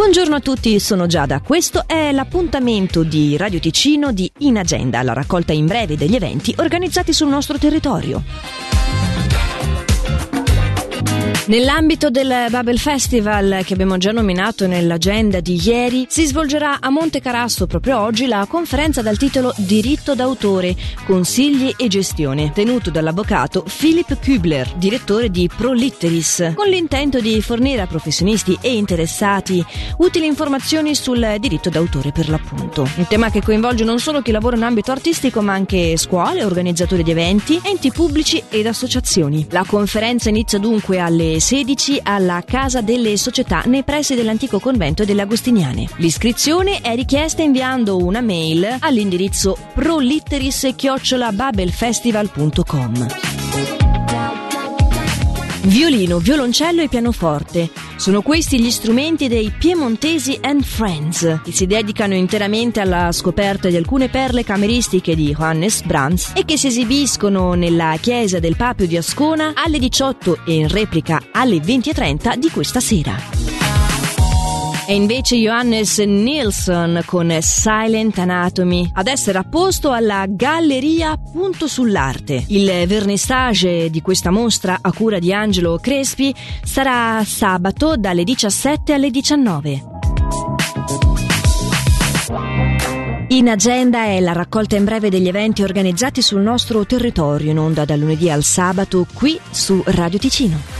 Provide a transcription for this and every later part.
Buongiorno a tutti, sono Giada. Questo è l'appuntamento di Radio Ticino di In Agenda, la raccolta in breve degli eventi organizzati sul nostro territorio. Nell'ambito del Babel Festival che abbiamo già nominato nell'agenda di ieri, si svolgerà a Monte Carasso proprio oggi la conferenza dal titolo Diritto d'autore, consigli e gestione, tenuto dall'avvocato Philip Kübler, direttore di ProLitteris, con l'intento di fornire a professionisti e interessati utili informazioni sul diritto d'autore per l'appunto. Un tema che coinvolge non solo chi lavora in ambito artistico, ma anche scuole, organizzatori di eventi, enti pubblici ed associazioni. La conferenza inizia dunque alle 16 alla Casa delle Società nei pressi dell'antico convento delle Agostiniane. L'iscrizione è richiesta inviando una mail all'indirizzo prolitteris-babelfestival.com. Violino, violoncello e pianoforte. Sono questi gli strumenti dei Piemontesi and Friends, che si dedicano interamente alla scoperta di alcune perle cameristiche di Johannes Brahms e che si esibiscono nella chiesa del Papio di Ascona alle 18 e in replica alle 20.30 di questa sera. E invece Johannes Nilsson con Silent Anatomy ad essere a posto alla Galleria Punto sull'Arte. Il vernissage di questa mostra a cura di Angelo Crespi sarà sabato dalle 17 alle 19. In agenda è la raccolta in breve degli eventi organizzati sul nostro territorio in onda dal lunedì al sabato qui su Radio Ticino.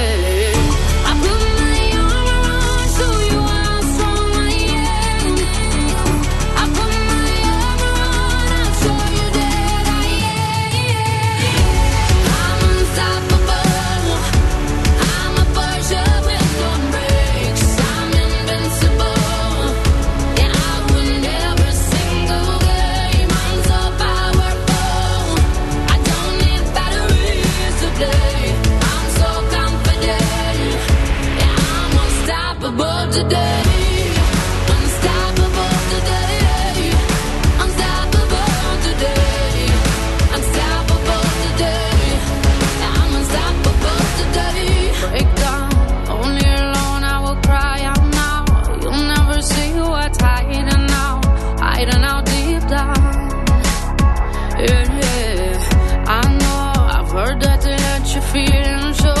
Heard that they let you feeling so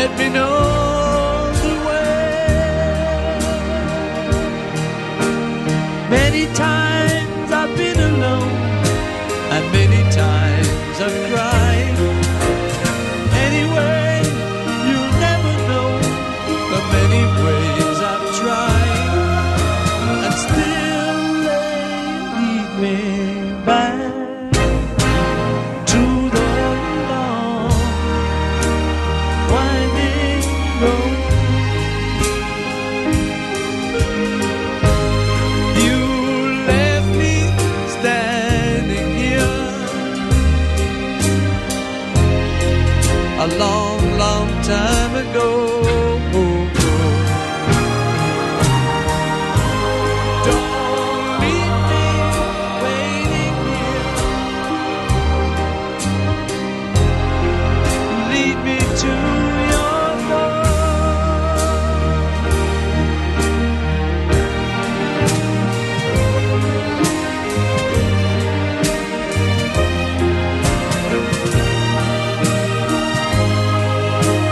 let me know the way. Many times. time ago.